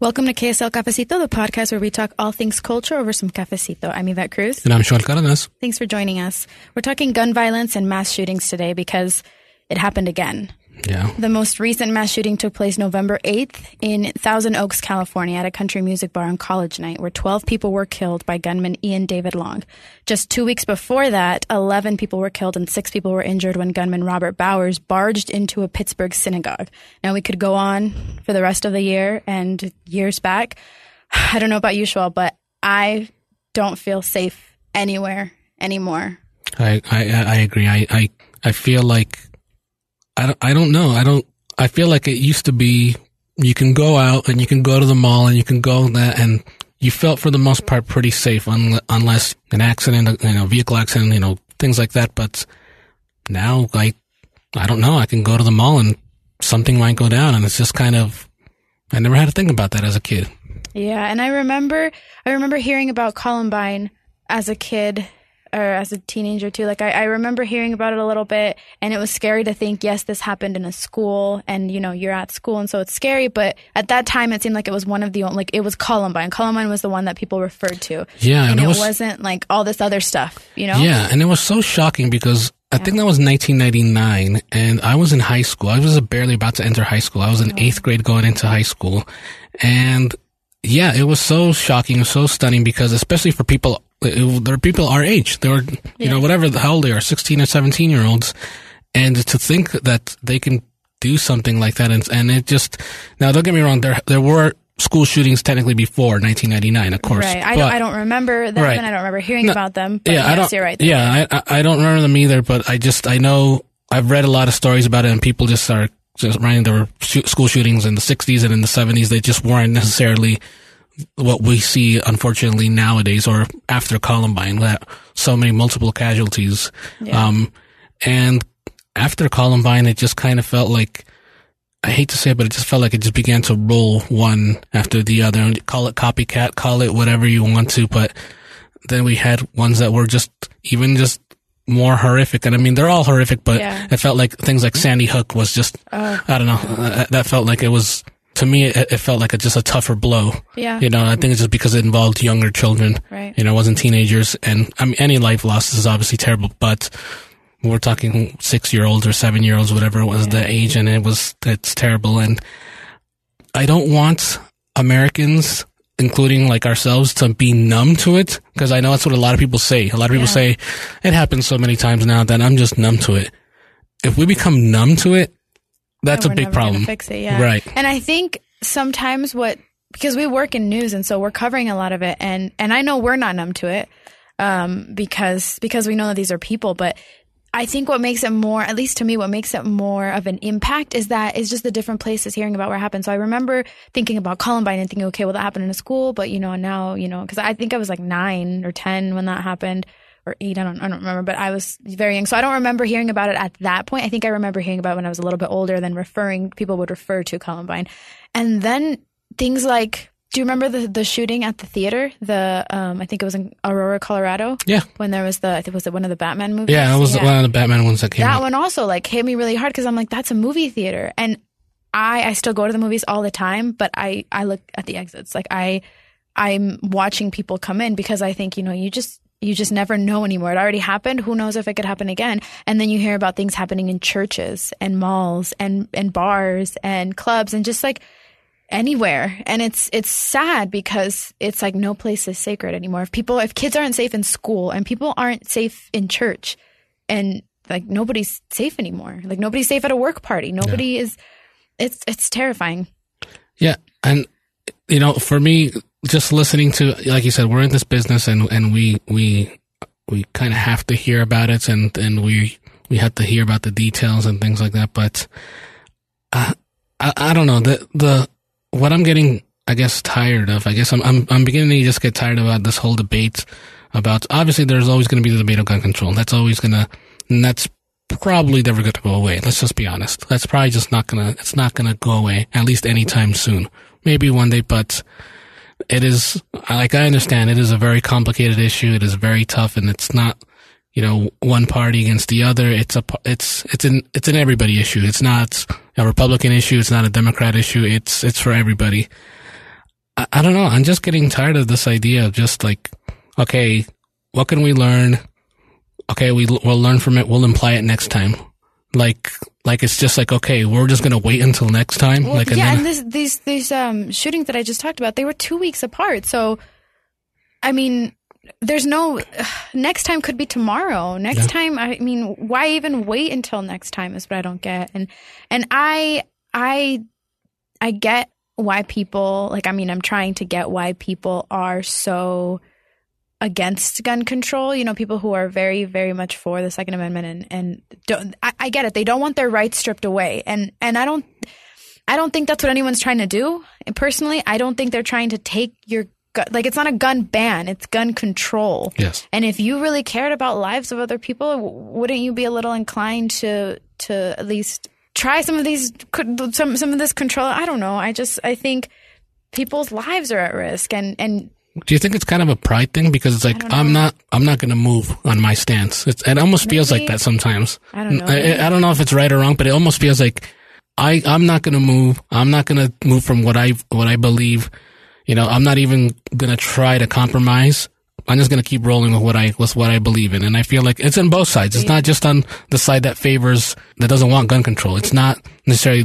Welcome to KSL Cafecito, the podcast where we talk all things culture over some cafecito. I'm Yvette Cruz. And I'm Xoel Cardenas. Thanks for joining us. We're talking gun violence and mass shootings today because it happened again. Yeah. The most recent mass shooting took place November 8th in Thousand Oaks, California, at a country music bar on college night, where 12 people were killed by gunman Ian David Long. Just two weeks before that, 11 people were killed and six people were injured when gunman Robert Bowers barged into a Pittsburgh synagogue. Now, we could go on for the rest of the year and years back. I don't know about you, Xoel, but I don't feel safe anywhere anymore. I, I, I agree. I, I, I feel like I don't, I don't know. I don't, I feel like it used to be you can go out and you can go to the mall and you can go that and you felt for the most part pretty safe un- unless an accident, you know, vehicle accident, you know, things like that. But now, like, I don't know. I can go to the mall and something might go down and it's just kind of, I never had to think about that as a kid. Yeah. And I remember, I remember hearing about Columbine as a kid or as a teenager too. Like I, I, remember hearing about it a little bit and it was scary to think, yes, this happened in a school and you know, you're at school and so it's scary. But at that time it seemed like it was one of the, only like it was Columbine. Columbine was the one that people referred to. Yeah. And, and it, was, wasn't like all this other stuff, you know? Yeah. And it was so shocking because I think that was 1999 and I was in high school. I was barely about to enter high school. I was in eighth grade going into high school and yeah, it was so shocking, so stunning because especially for people there are people our age. They're, you Yeah. know, whatever the hell they are, 16 or 17 year olds. And to think that they can do something like that. And, and it just, now don't get me wrong, there, there were school shootings technically before 1999, of course. Right. I but- don't, I don't remember them Right. and I don't remember hearing No, about them. But yeah, I don't. you're right. Yeah, I, I don't remember them either, but I just I know I've read a lot of stories about it, and people just are just writing there were school shootings in the '60s and in the '70s. They just weren't necessarily what we see, unfortunately, nowadays or after Columbine. That so many multiple casualties, Yeah. um, and after Columbine, it just kind of felt like. I hate to say it, but it just felt like it just began to roll one after the other. And Call it copycat, call it whatever you want to, but then we had ones that were just even just more horrific. And I mean, they're all horrific, but Yeah. it felt like things like Sandy Hook was just, Oh. I don't know, uh, that felt like it was, to me, it, it felt like a, just a tougher blow. Yeah. You know, I think it's just because it involved younger children. Right. You know, it wasn't teenagers. And I mean, any life loss is obviously terrible, but we're talking six year olds or seven year olds, whatever it was the age. And it was, it's terrible. And I don't want Americans, including like ourselves, to be numb to it because I know that's what a lot of people say. A lot of people Yeah. say it happens so many times now that I'm just numb to it. If we become numb to it, that's a big problem. Fix it, yeah. Right. And I think sometimes what because we work in news and so we're covering a lot of it and and I know we're not numb to it um because because we know that these are people but I think what makes it more, at least to me, what makes it more of an impact is that it's just the different places hearing about what happened. So I remember thinking about Columbine and thinking, okay, well, that happened in a school, but you know, and now, you know, cause I think I was like nine or 10 when that happened or eight. I don't, I don't remember, but I was very young. So I don't remember hearing about it at that point. I think I remember hearing about it when I was a little bit older, then referring, people would refer to Columbine. And then things like, do you remember the, the shooting at the theater? The, um, I think it was in Aurora, Colorado. Yeah. When there was the, I think was it one of the Batman movies? Yeah, it was one of the Batman ones that came that out. one also like hit me really hard because I'm like, that's a movie theater, and I I still go to the movies all the time, but I I look at the exits. Like I I'm watching people come in because I think you know you just you just never know anymore. It already happened. Who knows if it could happen again? And then you hear about things happening in churches and malls and and bars and clubs and just like anywhere. And it's it's sad because it's like no place is sacred anymore. If people if kids aren't safe in school and people aren't safe in church and like nobody's safe anymore. Like nobody's safe at a work party. Nobody is it's it's terrifying. Yeah, and you know, for me, just listening to, like you said, we're in this business, and and we we we kind of have to hear about it, and and we we have to hear about the details and things like that. But uh, I I don't know the the what I'm getting, I guess, tired of. I guess I'm I'm I'm beginning to just get tired about this whole debate about. Obviously, there's always going to be the debate of gun control. That's always gonna, and that's probably never going to go away. Let's just be honest. That's probably just not gonna. It's not gonna go away at least anytime soon. Maybe one day, but it is like I understand it is a very complicated issue. It is very tough, and it's not you know one party against the other. It's a it's it's an it's an everybody issue. It's not a Republican issue. It's not a Democrat issue. It's it's for everybody. I, I don't know. I'm just getting tired of this idea of just like okay, what can we learn? Okay, we we'll learn from it. We'll imply it next time. Like like it's just like okay, we're just gonna wait until next time. Well, like yeah, then, and this, these these um, shootings that I just talked about, they were two weeks apart. So, I mean, there's no next time could be tomorrow. Next Yeah. time, I mean, why even wait until next time? Is what I don't get. And and I I I get why people like. I mean, I'm trying to get why people are so against gun control. You know, people who are very, very much for the Second Amendment and and don't. I, I get it. They don't want their rights stripped away, and and I don't. I don't think that's what anyone's trying to do. And personally, I don't think they're trying to take your like it's not a gun ban, it's gun control. yes, And if you really cared about lives of other people, w- wouldn't you be a little inclined to to at least try some of these some some of this control? I don't know. I just I think people's lives are at risk and and Do you think it's kind of a pride thing because it's like I'm not I'm not going to move on my stance. It's, it almost feels like that sometimes. I don't know. I, I don't know if it's right or wrong, but it almost feels like I I'm not going to move. I'm not going to move from what I what I believe. You know, I'm not even going to try to compromise. I'm just going to keep rolling with what I with what I believe in, and I feel like it's on both sides. It's not just on the side that favors that doesn't want gun control. It's not necessarily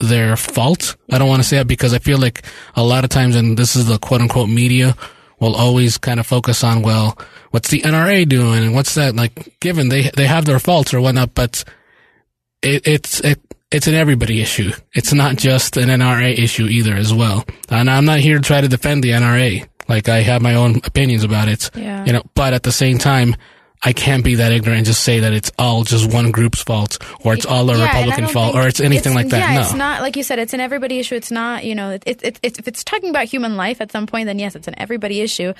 their fault. I don't want to say that because I feel like a lot of times, and this is the quote unquote media, will always kind of focus on, well, what's the NRA doing and what's that like? Given they they have their faults or whatnot, but it, it's it, it's an everybody issue. It's not just an NRA issue either as well. And I'm not here to try to defend the NRA. Like I have my own opinions about it. Yeah. You know, but at the same time. I can't be that ignorant and just say that it's all just one group's fault or it's all a Yeah, Republican fault or it's anything like that. Yeah, no. it's not like you said. It's an everybody issue. It's not you know. It, it, it, if it's talking about human life at some point, then yes, it's an everybody issue.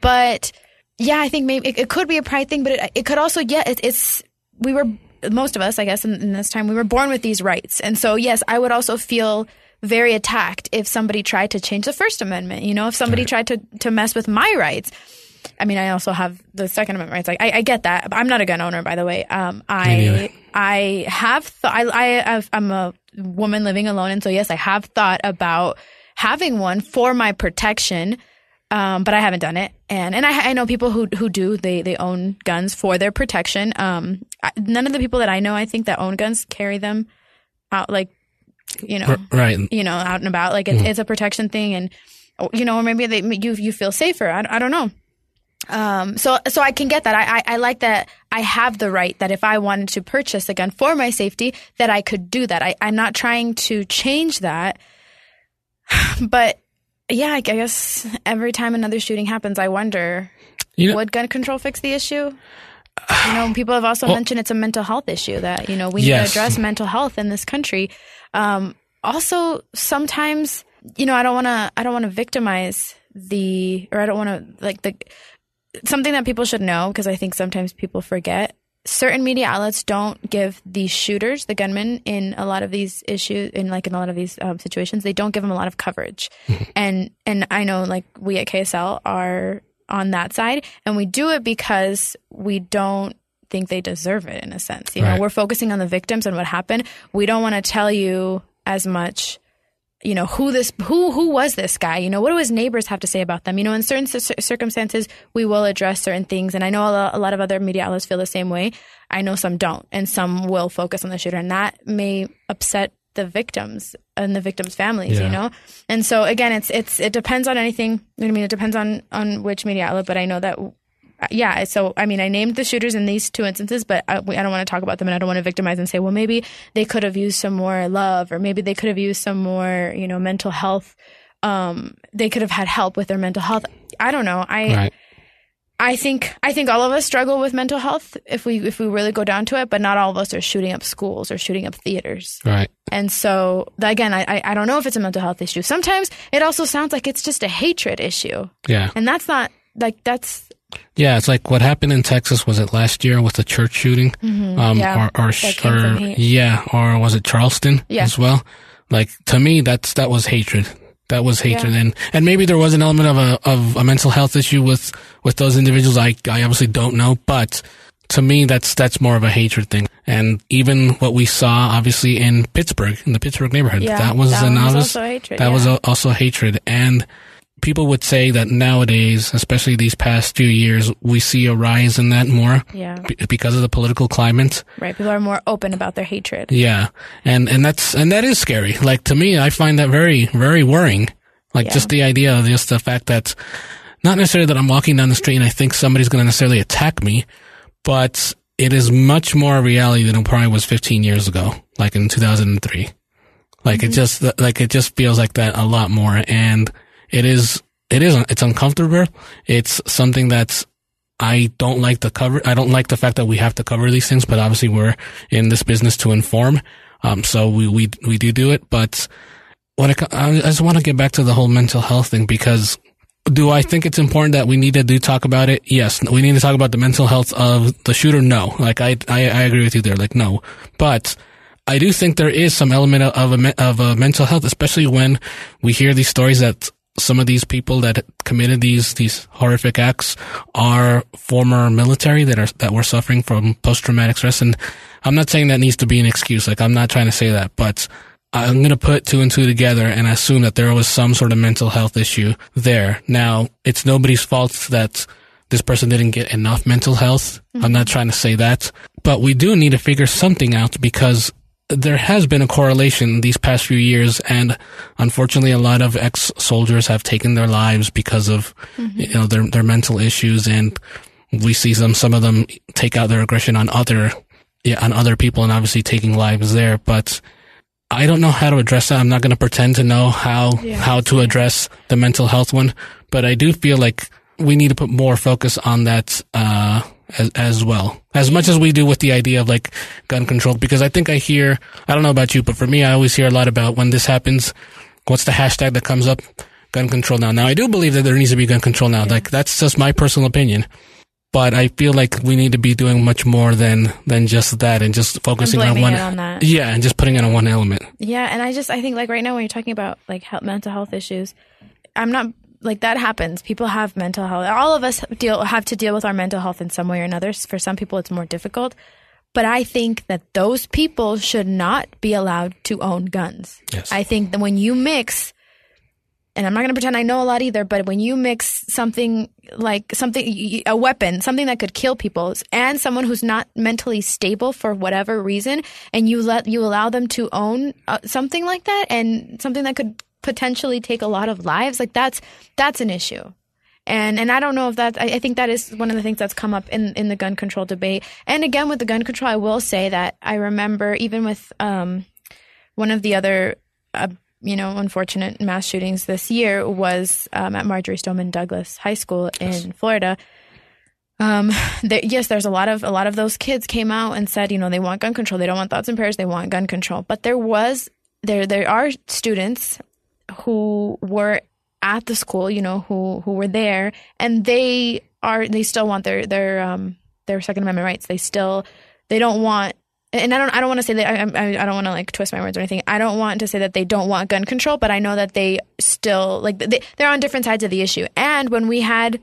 But yeah, I think maybe it, it could be a pride thing, but it, it could also yeah. It, it's we were most of us, I guess, in, in this time we were born with these rights, and so yes, I would also feel very attacked if somebody tried to change the First Amendment. You know, if somebody tried to to mess with my rights. I mean, I also have the Second Amendment rights. Like, I, I get that. I'm not a gun owner, by the way. Um. I I have thought. I, I have, I'm a woman living alone, and so yes, I have thought about having one for my protection. Um, but I haven't done it, and and I, I know people who who do. They they own guns for their protection. Um, I, none of the people that I know, I think that own guns carry them out, like you know, right. you know, out and about. Like it's, it's a protection thing, and you know, or maybe they you you feel safer. I, I don't know. Um, so so I can get that. I, I I like that. I have the right that if I wanted to purchase a gun for my safety, that I could do that. I, I'm not trying to change that, but yeah, I guess every time another shooting happens, I wonder You know, would gun control fix the issue? You know, people have also mentioned it's a mental health issue that you know we need Yes. to address mental health in this country. Um, also, sometimes you know I don't want to I don't want to victimize the or I don't want to like the something that people should know because I think sometimes people forget. Certain media outlets don't give the shooters, the gunmen, in a lot of these issues, in like in a lot of these um, situations, they don't give them a lot of coverage. and and I know like we at KSL are on that side, and we do it because we don't think they deserve it in a sense. You know, we're focusing on the victims and what happened. We don't want to tell you as much you know who this who who was this guy? You know what do his neighbors have to say about them? You know in certain cir- circumstances we will address certain things. And i know a lo- a lot of other media outlets feel the same way. I know some don't. And some will focus on the shooter. And that may upset the victims and the victims families Yeah. you know? And so again it's it's it depends on anything. I mean? It depends on on which media outlet. But i know that yeah. So I mean, I named the shooters in these two instances, but I, I don't want to talk about them, and I don't want to victimize and say, well, maybe they could have used some more love, or maybe they could have used some more, you know, mental health. Um, they could have had help with their mental health. I don't know. I. Right. I think I think all of us struggle with mental health if we if we really go down to it, but not all of us are shooting up schools or shooting up theaters. Right. And so again, I I- I don't know if it's a mental health issue. Sometimes it also sounds like it's just a hatred issue, Yeah. and that's not like that's Yeah. It's like what happened in Texas. Was it last year with the church shooting? Um, Mm-hmm. Yeah, or, or, that sh- came from or yeah, or was it Charleston Yeah. as well? Like to me, that's, that was hatred. That was hatred. Yeah. And, and maybe there was an element of a, of a mental health issue with, with those individuals. I, I obviously don't know, but to me, that's, that's more of a hatred thing. And even what we saw, obviously, in Pittsburgh, in the Pittsburgh neighborhood, Yeah, that was that an was obvious- also hatred, That was yeah. a, also hatred. And people would say that nowadays, especially these past few years, we see a rise in that more yeah b- because of the political climate. right. People are more open about their hatred. Yeah. And, and that's, and that is scary. Like to me, I find that very, very worrying. Like Yeah. just the idea of just the fact that not necessarily that I'm walking down the street and I think somebody's going to necessarily attack me, but it is much more a reality than it probably was 15 years ago, like in 2003. Like it mm-hmm. just, like it just feels like that a lot more. And it is, it is, it's uncomfortable. It's something that's, I don't like the cover. I don't like the fact that we have to cover these things, but obviously we're in this business to inform. Um, so we, we, we do do it, but when it, I just want to get back to the whole mental health thing because do I think it's important that we need to do talk about it? Yes. We need to talk about the mental health of the shooter. No. Like I, I, I agree with you there. Like no, but I do think there is some element of a, of a mental health, especially when we hear these stories that some of these people that committed these these horrific acts are former military that are that were suffering from post traumatic stress. And I'm not saying that needs to be an excuse. Like I'm not trying to say that, but I'm going to put two and two together and assume that there was some sort of mental health issue there. Now, it's nobody's fault that this person didn't get enough mental health. I'm mm-hmm. not trying to say that, but we do need to figure something out because there has been a correlation these past few years and unfortunately a lot of ex-soldiers have taken their lives because of you know their their mental issues and we see them some of them take out their aggression on other yeah on other people and obviously taking lives there but I don't know how to address that. I'm not going to pretend to know how how to address the mental health one, but I do feel like we need to put more focus on that uh, as, as well, as much as we do with the idea of like gun control. Because I think I hear, I don't know about you, but for me, I always hear a lot about when this happens. What's the hashtag that comes up? Gun control now. Now I do believe that there needs to be gun control now. Like that's just my personal opinion. But I feel like we need to be doing much more than than just that, and just focusing on one. on that. Yeah, and just putting it on one element. Yeah, and I just I think like right now when you're talking about like health, mental health issues, I'm not like that happens. People have mental health. All of us deal have to deal with our mental health in some way or another. For some people, it's more difficult. But I think that those people should not be allowed to own guns. Yes. I think that when you mix, and I'm not going to pretend I know a lot either, but when you mix something like something, a weapon, something that could kill people, and someone who's not mentally stable for whatever reason, and you let you allow them to own uh, something like that, and something that could potentially take a lot of lives, like that's that's an issue. And and I don't know if that I, I think that is one of the things that's come up in in the gun control debate. And again with the gun control, I will say that I remember even with um one of the other uh, you know unfortunate mass shootings this year was um, at Marjory Stoneman Douglas High School in Florida. Um, there, yes, there's a lot of a lot of those kids came out and said, you know, they want gun control. They don't want thoughts and prayers. They want gun control. But there was there there are students who were at the school, you know, who who were there, and they are they still want their their um their Second Amendment rights. They still they don't want. And I don't. I don't want to say that. I, I, I don't want to like twist my words or anything. I don't want to say that they don't want gun control, but I know that they still like they, they're on different sides of the issue. And when we had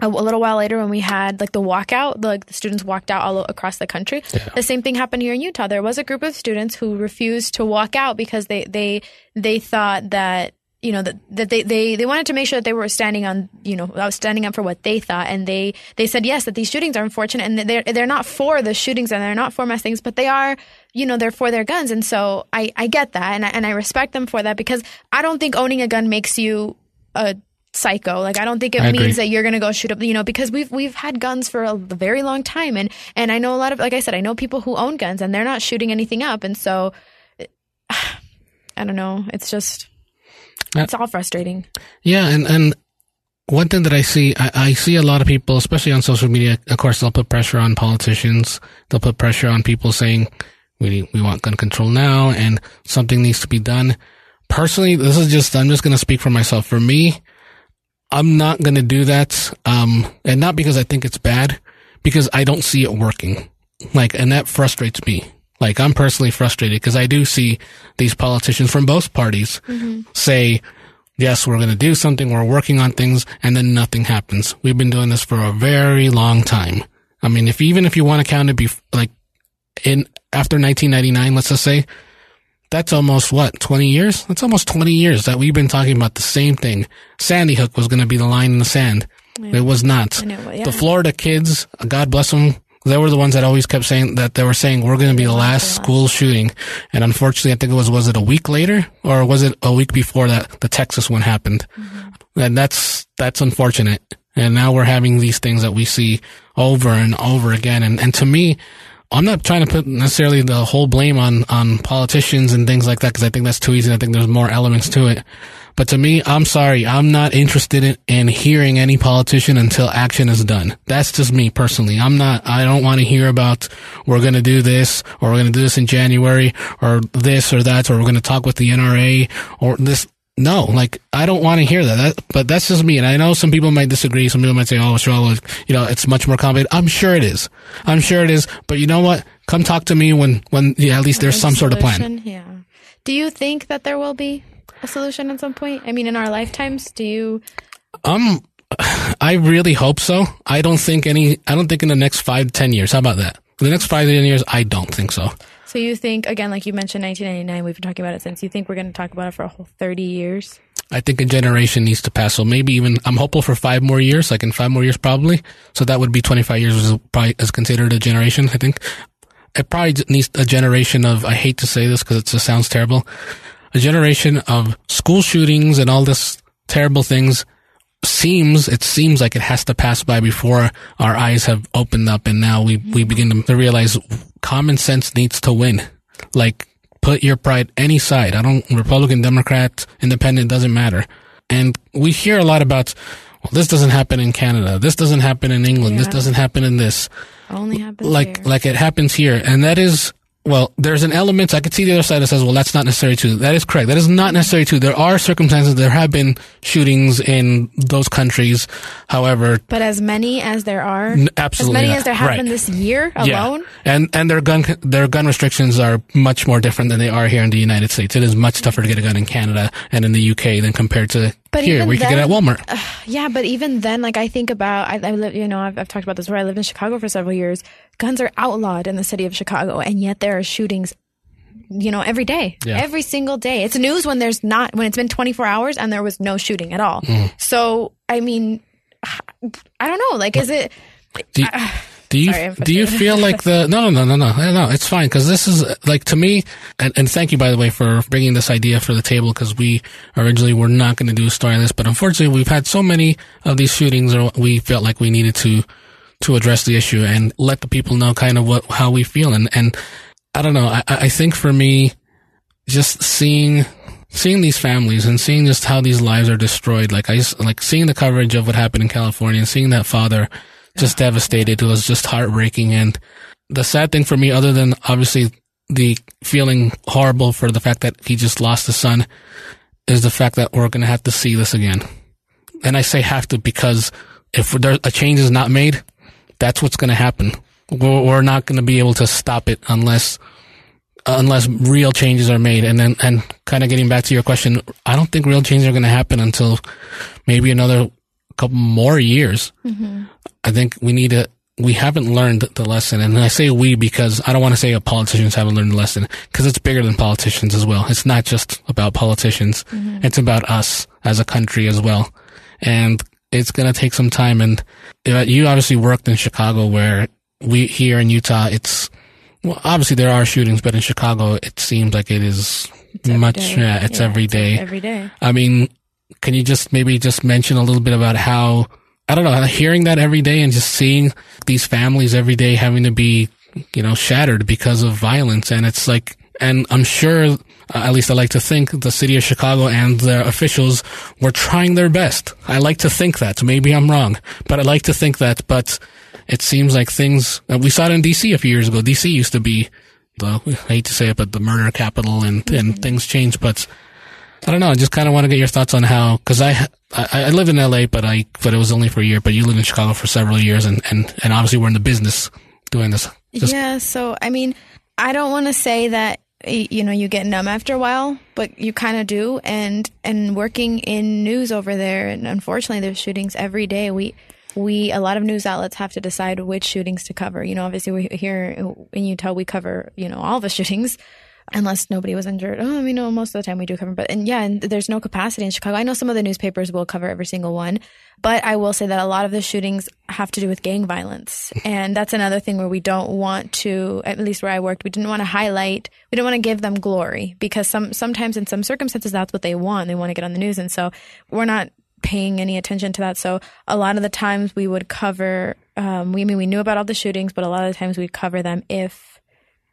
a, a little while later when we had like the walkout, like the students walked out all across the country. The same thing happened here in Utah. There was a group of students who refused to walk out because they they they thought that you know that, that they, they they wanted to make sure that they were standing on you know I was standing up for what they thought and they they said yes that these shootings are unfortunate and they're they're not for the shootings and they're not for mass things but they are you know they're for their guns and so I I get that and I, and I respect them for that because I don't think owning a gun makes you a psycho. Like I don't think it I means agree. that you're going to go shoot up, you know, because we've we've had guns for a very long time and and I know a lot of like I said, I know people who own guns and they're not shooting anything up and so I don't know, it's just it's all frustrating. Yeah, and and one thing that I see, I, I see a lot of people, especially on social media. Of course, they'll put pressure on politicians. They'll put pressure on people saying we we want gun control now, and something needs to be done. Personally, this is just I'm just going to speak for myself. For me, I'm not going to do that, um, and not because I think it's bad, because I don't see it working. Like, and that frustrates me. Like, I'm personally frustrated because I do see these politicians from both parties say, yes, we're going to do something, we're working on things, and then nothing happens. We've been doing this for a very long time. I mean, if even if you want to count it, be like in after 1999, let's just say, that's almost what 20 years. That's almost 20 years that we've been talking about the same thing. Sandy Hook was going to be the line in the sand. It was not. It- yeah. The Florida kids, God bless them. They were the ones that always kept saying that they were saying we're going to be the last school shooting, and unfortunately, I think it was was it a week later or was it a week before that the Texas one happened, mm-hmm. and that's that's unfortunate. And now we're having these things that we see over and over again, and and to me, I'm not trying to put necessarily the whole blame on on politicians and things like that because I think that's too easy. I think there's more elements to it. But to me, I'm sorry, I'm not interested in, in hearing any politician until action is done. That's just me personally. I'm not. I don't want to hear about we're going to do this or we're going to do this in January or this or that or we're going to talk with the NRA or this. No, like I don't want to hear that. that. But that's just me, and I know some people might disagree. Some people might say, "Oh, Charlotte, you know, it's much more complicated." I'm sure it is. I'm sure it is. But you know what? Come talk to me when when yeah, at least there's some sort of plan. Yeah. Do you think that there will be a solution at some point? I mean, in our lifetimes, do you? Um, I really hope so. I don't think any. I don't think in the next five to ten years. How about that? In the next five to ten years, I don't think so. So you think again, like you mentioned, 1999. We've been talking about it since. You think we're going to talk about it for a whole 30 years? I think a generation needs to pass. So maybe even I'm hopeful for five more years. Like in five more years, probably. So that would be 25 years, which is probably is considered a generation. I think it probably needs a generation of. I hate to say this because it just sounds terrible. A generation of school shootings and all this terrible things seems it seems like it has to pass by before our eyes have opened up and now we we begin to, realize common sense needs to win. Like put your pride any side. I don't republican democrat independent doesn't matter. And we hear a lot about well this doesn't happen in canada. This doesn't happen in england. This doesn't happen in this. Only happens like here. like it happens here. And that is well there's an element i could see the other side that says well that's not necessary too that is correct that is not necessary too there are circumstances there have been shootings in those countries however but as many as there are, N- as many not. as there have Right. been this year yeah. alone. and and their gun their gun restrictions are much more different than they are here in the united states it is much tougher to get a gun in canada and in the uk than compared to But here you can get at then- walmart Yeah, but even then, like I think about, I, I live, you know, I've, I've talked about this where I lived in Chicago for several years. Guns are outlawed in the city of Chicago, and yet there are shootings, you know, every day, Yeah. every single day. It's news when there's not, when it's been 24 hours and there was no shooting at all. Mm. So, I mean, I don't know. Like, is it? You, do you, Sorry, do you feel like the no no no no no. No it's fine because this is like to me and, and thank you by the way for bringing this idea for the table because we originally were not going to do a story on this but unfortunately we've had so many of these shootings or we felt like we needed to to address the issue and let the people know kind of what how we feel. And and I don't know I I think for me just seeing seeing these families and seeing just how these lives are destroyed like i like seeing the coverage of what happened in california and seeing that father just devastated. It was just heartbreaking. And the sad thing for me other than obviously the feeling horrible for the fact that he just lost his son is the fact that we're going to have to see this again. And i say have to because if a change is not made that's what's going to happen. We're, not going to be able to stop it unless unless real changes are made. And then, and kind of getting back to your question, I don't think real changes are going to happen until maybe another couple more years. Mm-hmm. I think we need to, we haven't learned the lesson. And I say we because I don't want to say politicians haven't learned the lesson because it's bigger than politicians as well. It's not just about politicians. Mm-hmm. It's about us as a country as well. And it's going to take some time. And you obviously worked in Chicago where we here in Utah, it's, well, obviously there are shootings, but in Chicago, it seems like it is much, day. yeah, it's Yeah, every day. Every day. I mean, can you just maybe just mention a little bit about how I don't know, hearing that every day and just seeing these families every day having to be, you know, shattered because of violence. And it's like, and I'm sure, uh, at least I like to think, the city of Chicago and their officials were trying their best. I like to think that. Maybe I'm wrong, but I like to think that. But it seems like things, uh, we saw it in DC a few years ago. DC used to be the, I hate to say it, but the murder capital and, mm-hmm. and things changed. But I don't know. I just kind of want to get your thoughts on how, because I, I, I live in LA, but I but it was only for a year. But you live in Chicago for several years, and and and obviously we're in the business doing this. Just yeah. So I mean, I don't want to say that you know you get numb after a while, but you kind of do. And and working in news over there, and unfortunately, there's shootings every day. We we a lot of news outlets have to decide which shootings to cover. You know, obviously we here in Utah we cover you know all the shootings, unless nobody was injured. Oh, I mean, no, most of the time we do cover, but and yeah, and there's no capacity in Chicago. I know some of the newspapers will cover every single one, but I will say that a lot of the shootings have to do with gang violence, and that's another thing where we don't want to, at least where I worked, we didn't want to highlight, we didn't want to give them glory because some sometimes in some circumstances that's what they want. They want to get on the news, and so we're not paying any attention to that. So a lot of the times we would cover, um, we I mean we knew about all the shootings, but a lot of the times we'd cover them if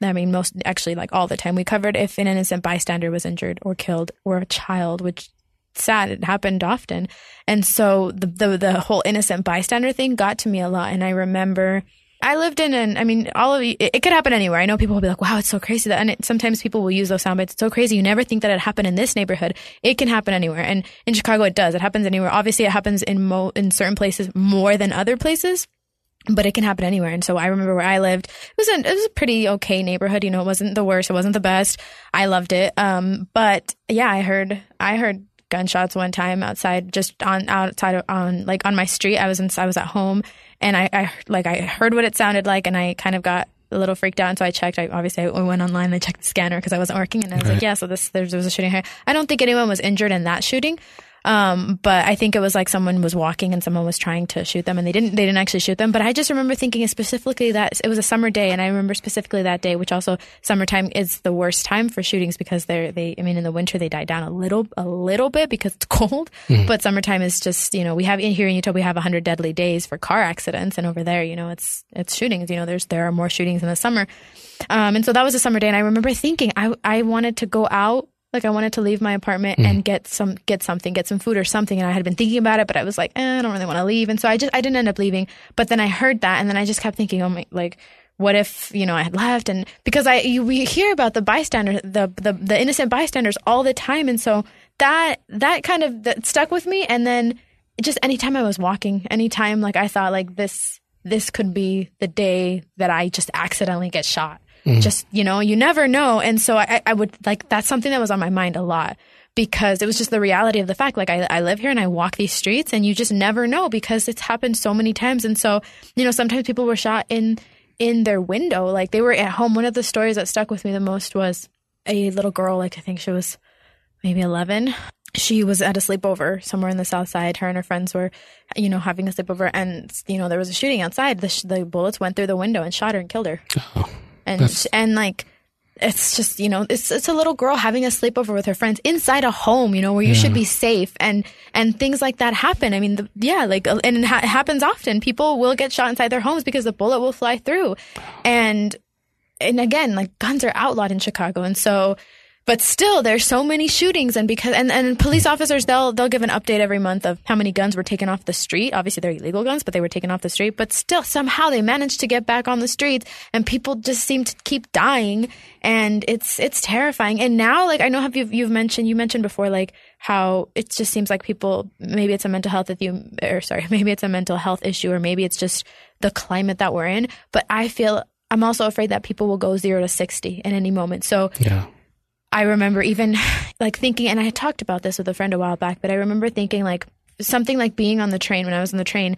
I mean, most actually, like all the time, we covered if an innocent bystander was injured or killed or a child, which sad it happened often. And so the, the the whole innocent bystander thing got to me a lot. And I remember I lived in an, I mean, all of you, it, it, could happen anywhere. I know people will be like, wow, it's so crazy that, and it, sometimes people will use those sound bites. It's so crazy. You never think that it happened in this neighborhood. It can happen anywhere. And in Chicago, it does. It happens anywhere. Obviously, it happens in mo, in certain places more than other places but it can happen anywhere. And so I remember where I lived. It was a, it was a pretty okay neighborhood. You know, it wasn't the worst. It wasn't the best. I loved it. Um, but yeah, I heard, I heard gunshots one time outside, just on, outside of, on, like on my street. I was in, I was at home and I, I, like, I heard what it sounded like and I kind of got a little freaked out. And so I checked. I obviously I went online. And I checked the scanner because I wasn't working, and I was right. like, "Yeah." So this there, there was a shooting here. I don't think anyone was injured in that shooting, um, but I think it was like someone was walking and someone was trying to shoot them and they didn't, they didn't actually shoot them. But I just remember thinking specifically that it was a summer day. And I remember specifically that day, which also summertime is the worst time for shootings because they're, they, I mean, in the winter, they die down a little, a little bit because it's cold. Mm. But summertime is just, you know, we have in here in Utah, we have 100 deadly days for car accidents. And over there, you know, it's, it's shootings. You know, there's, there are more shootings in the summer. Um, and so that was a summer day. And I remember thinking I, I wanted to go out like I wanted to leave my apartment mm. and get some get something, get some food or something. And I had been thinking about it, but I was like, eh, I don't really want to leave. And so I just I didn't end up leaving. But then I heard that, and then I just kept thinking, oh my, like what if you know I had left? And because I you, we hear about the bystander, the, the the innocent bystanders all the time, and so that that kind of that stuck with me. And then just anytime I was walking, anytime like I thought like this this could be the day that I just accidentally get shot Mm. Just, you know, you never know. And so I, I would like, that's something that was on my mind a lot because it was just the reality of the fact. Like I, I live here and I walk these streets and you just never know because it's happened so many times. And so, you know, sometimes people were shot in, in their window. Like they were at home. One of the stories that stuck with me the most was a little girl, like I think she was maybe 11. She was at a sleepover somewhere in the south side. Her and her friends were, you know, having a sleepover and, you know, there was a shooting outside. The, sh- the bullets went through the window and shot her and killed her. Oh and That's... and like it's just you know it's it's a little girl having a sleepover with her friends inside a home you know where you yeah. should be safe and and things like that happen. I mean the, yeah like uh, and it, ha- happens often. People will get shot inside their homes because the bullet will fly through. And and again like guns are outlawed in chicago. And so but still there's so many shootings and because and, and police officers they'll they'll give an update every month of how many guns were taken off the street. Obviously they're illegal guns but they were taken off the street. But still somehow they managed to get back on the streets and people just seem to keep dying and it's it's terrifying. And now like i know have you you've mentioned you mentioned before like how it just seems like people maybe it's a mental health you or sorry maybe it's a mental health issue or maybe it's just the climate that we're in. But i feel i'm also afraid that people will go 0 to 60 in any moment. So yeah I remember even like thinking, and I talked about this with a friend a while back, but I remember thinking like something like being on the train when I was on the train,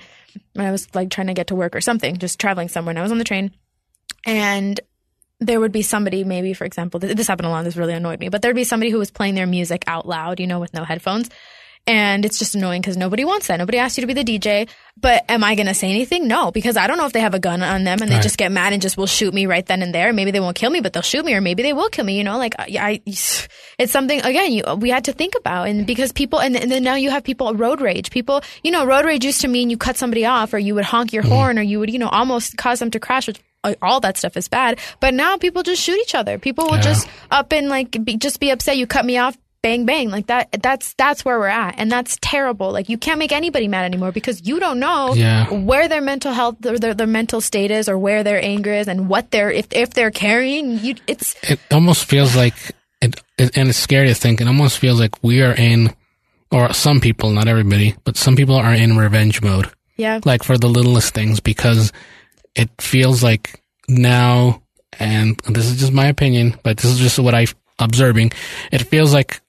when I was like trying to get to work or something, just traveling somewhere, and I was on the train, and there would be somebody, maybe for example, this happened a lot. This really annoyed me, but there'd be somebody who was playing their music out loud, you know, with no headphones. And it's just annoying because nobody wants that. Nobody asked you to be the DJ. But am I going to say anything? No, because I don't know if they have a gun on them and they Right. just get mad and just will shoot me right then and there. Maybe they won't kill me, but they'll shoot me, or maybe they will kill me. You know, like I, I it's something again you we had to think about, and because people, and, and then now you have people road rage. People, you know, road rage used to mean you cut somebody off, or you would honk your horn, or you would, you know, almost cause them to crash, which uh, all that stuff is bad. But now people just shoot each other. People will Yeah. just up and like be, just be upset. You cut me off. Bang bang like that. That's that's where we're at, and that's terrible. Like you can't make anybody mad anymore because you don't know Yeah. where their mental health, or their, their mental state is, or where their anger is, and what they're if if they're carrying. You, it's it almost feels like it, it, and it's scary to think. It almost feels like we are in, or some people, not everybody, but some people are in revenge mode, yeah, like for the littlest things, because it feels like now, and this is just my opinion, but this is just what I'm observing. It feels like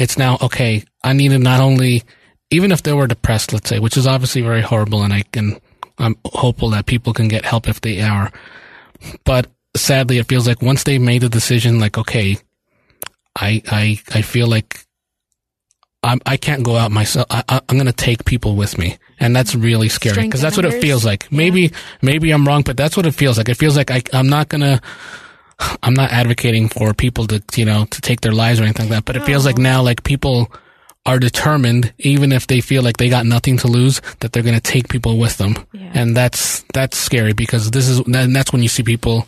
it's now okay. I need to not only, even if they were depressed, let's say, which is obviously very horrible, and I can, I'm hopeful that people can get help if they are. But sadly, it feels like once they made the decision, like okay, I I I feel like I'm I can't go out myself. I, I, I'm gonna take people with me, and that's really scary because that's what it feels like. Maybe maybe I'm wrong, but that's what it feels like. It feels like I I'm not gonna. I'm not advocating for people to, you know, to take their lives or anything like that, but it feels like now like people are determined, even if they feel like they got nothing to lose, that they're going to take people with them. Yeah. And that's, that's scary because this is, and that's when you see people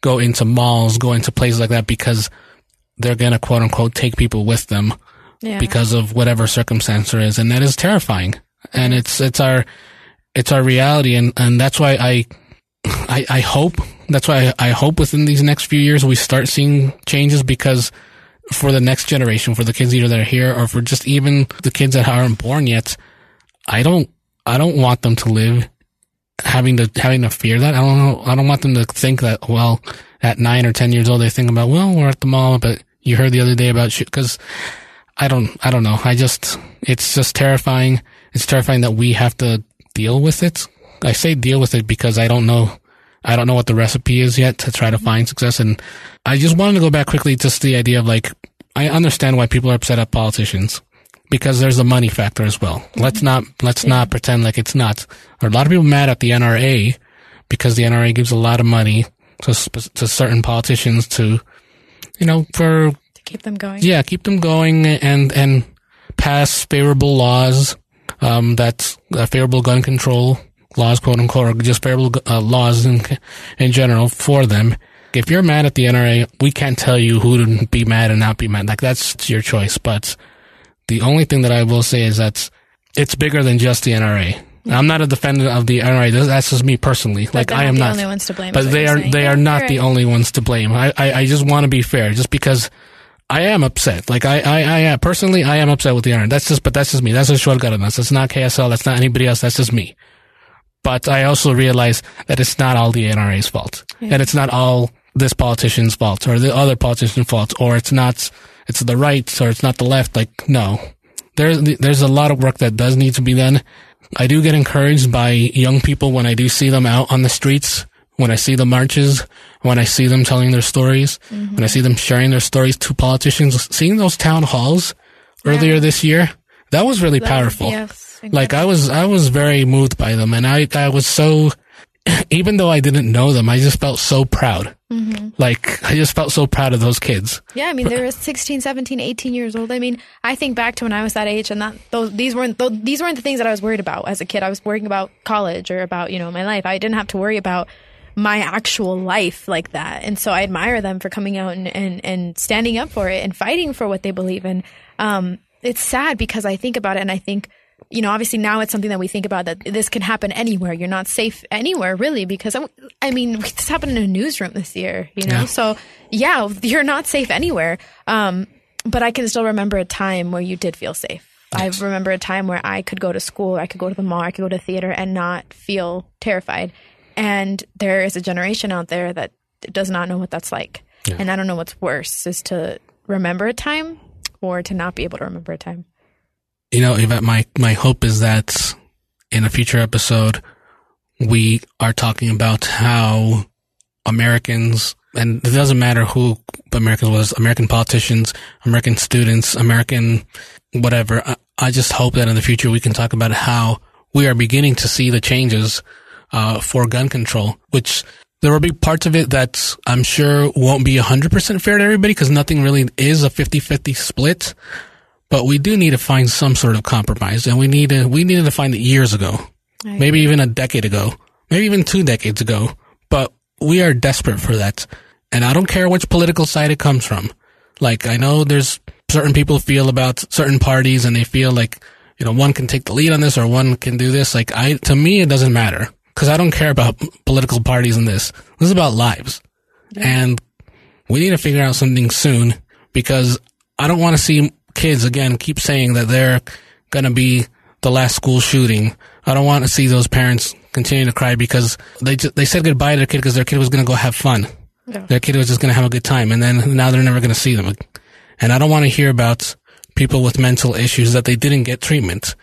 go into malls, go into places like that because they're going to quote unquote take people with them yeah. because of whatever circumstance there is. And that is terrifying. And it's, it's our, it's our reality. And, and that's why I, I, I hope, that's why I, I hope within these next few years we start seeing changes because for the next generation, for the kids either that are here or for just even the kids that aren't born yet, I don't, I don't want them to live having to, having to fear that. I don't know. I don't want them to think that, well, at nine or 10 years old, they think about, well, we're at the mall, but you heard the other day about shit. Cause I don't, I don't know. I just, it's just terrifying. It's terrifying that we have to deal with it. I say deal with it because I don't know, I don't know what the recipe is yet to try to find success. And I just wanted to go back quickly just to the idea of like, I understand why people are upset at politicians because there's a money factor as well. Let's not, let's not pretend like it's not. There are a lot of people mad at the NRA because the NRA gives a lot of money to, to certain politicians to, you know, for to keep them going. yeah, keep them going and and pass favorable laws. Um, that's uh, favorable gun control laws, quote unquote, or just favorable uh, laws in in general for them. If you're mad at the NRA, we can't tell you who to be mad and not be mad. Like that's your choice. But the only thing that I will say is that it's bigger than just the NRA. I'm not a defender of the NRA. That's- just me personally. But like I am the not only ones to blame. but they you're saying. they Yeah, are not you're the right. only ones to blame. I, I, I just want to be fair, just because I am upset. Like I I, I personally I am upset with the NRA. That's just but that's just me. That's just Xoel Cardenas. That's not KSL. That's not anybody else. That's just me. But I also realize that it's not all the NRA's fault, and it's not all this politician's fault or the other politician's fault, or it's not it's the right or it's not the left. Like no, there's there's a lot of work that does need to be done. I do get encouraged by young people when I do see them out on the streets, when I see the marches, when I see them telling their stories, mm-hmm. when I see them sharing their stories to politicians. Seeing those town halls earlier this year, that was really powerful. Yes. Like I was, I was very moved by them, and I, I was so, even though I didn't know them, I just felt so proud. Like I just felt so proud of those kids. Yeah, I mean, they were 16, 17, 18 years old. I mean, I think back to when I was that age, and that those these weren't those, these weren't the things that I was worried about as a kid. I was worrying about college or about you know my life. I didn't have to worry about my actual life like that, and so I admire them for coming out and and, and standing up for it and fighting for what they believe in. Um, it's sad because I think about it, and I think. You know, obviously now it's something that we think about that this can happen anywhere. You're not safe anywhere, really, because I, I mean, this happened in a newsroom this year. You know, Yeah. so yeah, you're not safe anywhere. Um, but I can still remember a time where you did feel safe. I remember a time where I could go to school, I could go to the mall, I could go to theater and not feel terrified. And there is a generation out there that does not know what that's like. And I don't know what's worse is to remember a time or to not be able to remember a time. You know, Yvette, my, my hope is that in a future episode, we are talking about how Americans, and it doesn't matter who Americans was, American politicians, American students, American whatever, uh, I just hope that in the future we can talk about how we are beginning to see the changes uh, for gun control, which there will be parts of it that I'm sure won't be 100% fair to everybody because nothing really is a 50-50 split. But we do need to find some sort of compromise and we need to, we needed to find it years ago, maybe even a decade ago, maybe even two decades ago. But we are desperate for that. And I don't care which political side it comes from. Like, I know there's certain people feel about certain parties and they feel like, you know, one can take the lead on this or one can do this. Like, I, to me, it doesn't matter because I don't care about political parties in this. This is about lives. And we need to figure out something soon because I don't want to see kids again keep saying that they're going to be the last school shooting. I don't want to see those parents continue to cry because they they said goodbye to their kid because their kid was going to go have fun. Yeah. Their kid was just going to have a good time, and then now they're never going to see them. And I don't want to hear about people with mental issues that they didn't get treatment.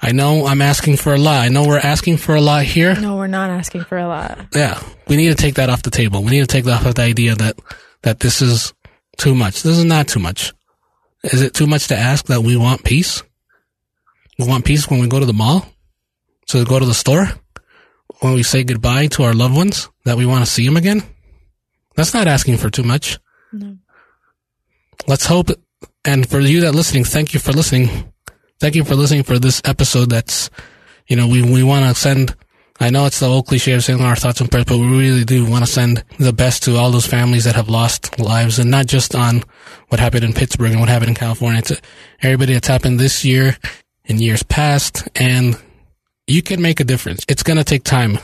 I know I'm asking for a lot. I know we're asking for a lot here. No, we're not asking for a lot. Yeah, we need to take that off the table. We need to take that off the idea that that this is too much. This is not too much. Is it too much to ask that we want peace? We want peace when we go to the mall, to go to the store, when we say goodbye to our loved ones that we want to see them again. That's not asking for too much. No. Let's hope. And for you that listening, thank you for listening. Thank you for listening for this episode. That's, you know, we, we want to send, I know it's the old cliche of saying our thoughts and prayers, but we really do want to send the best to all those families that have lost lives and not just on what happened in Pittsburgh and what happened in California. It's uh, everybody that's happened this year in years past and you can make a difference. It's going to take time,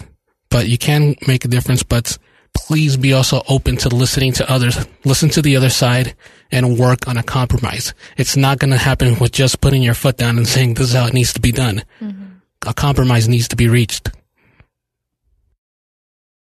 but you can make a difference, but please be also open to listening to others. Listen to the other side and work on a compromise. It's not going to happen with just putting your foot down and saying this is how it needs to be done. Mm-hmm. A compromise needs to be reached.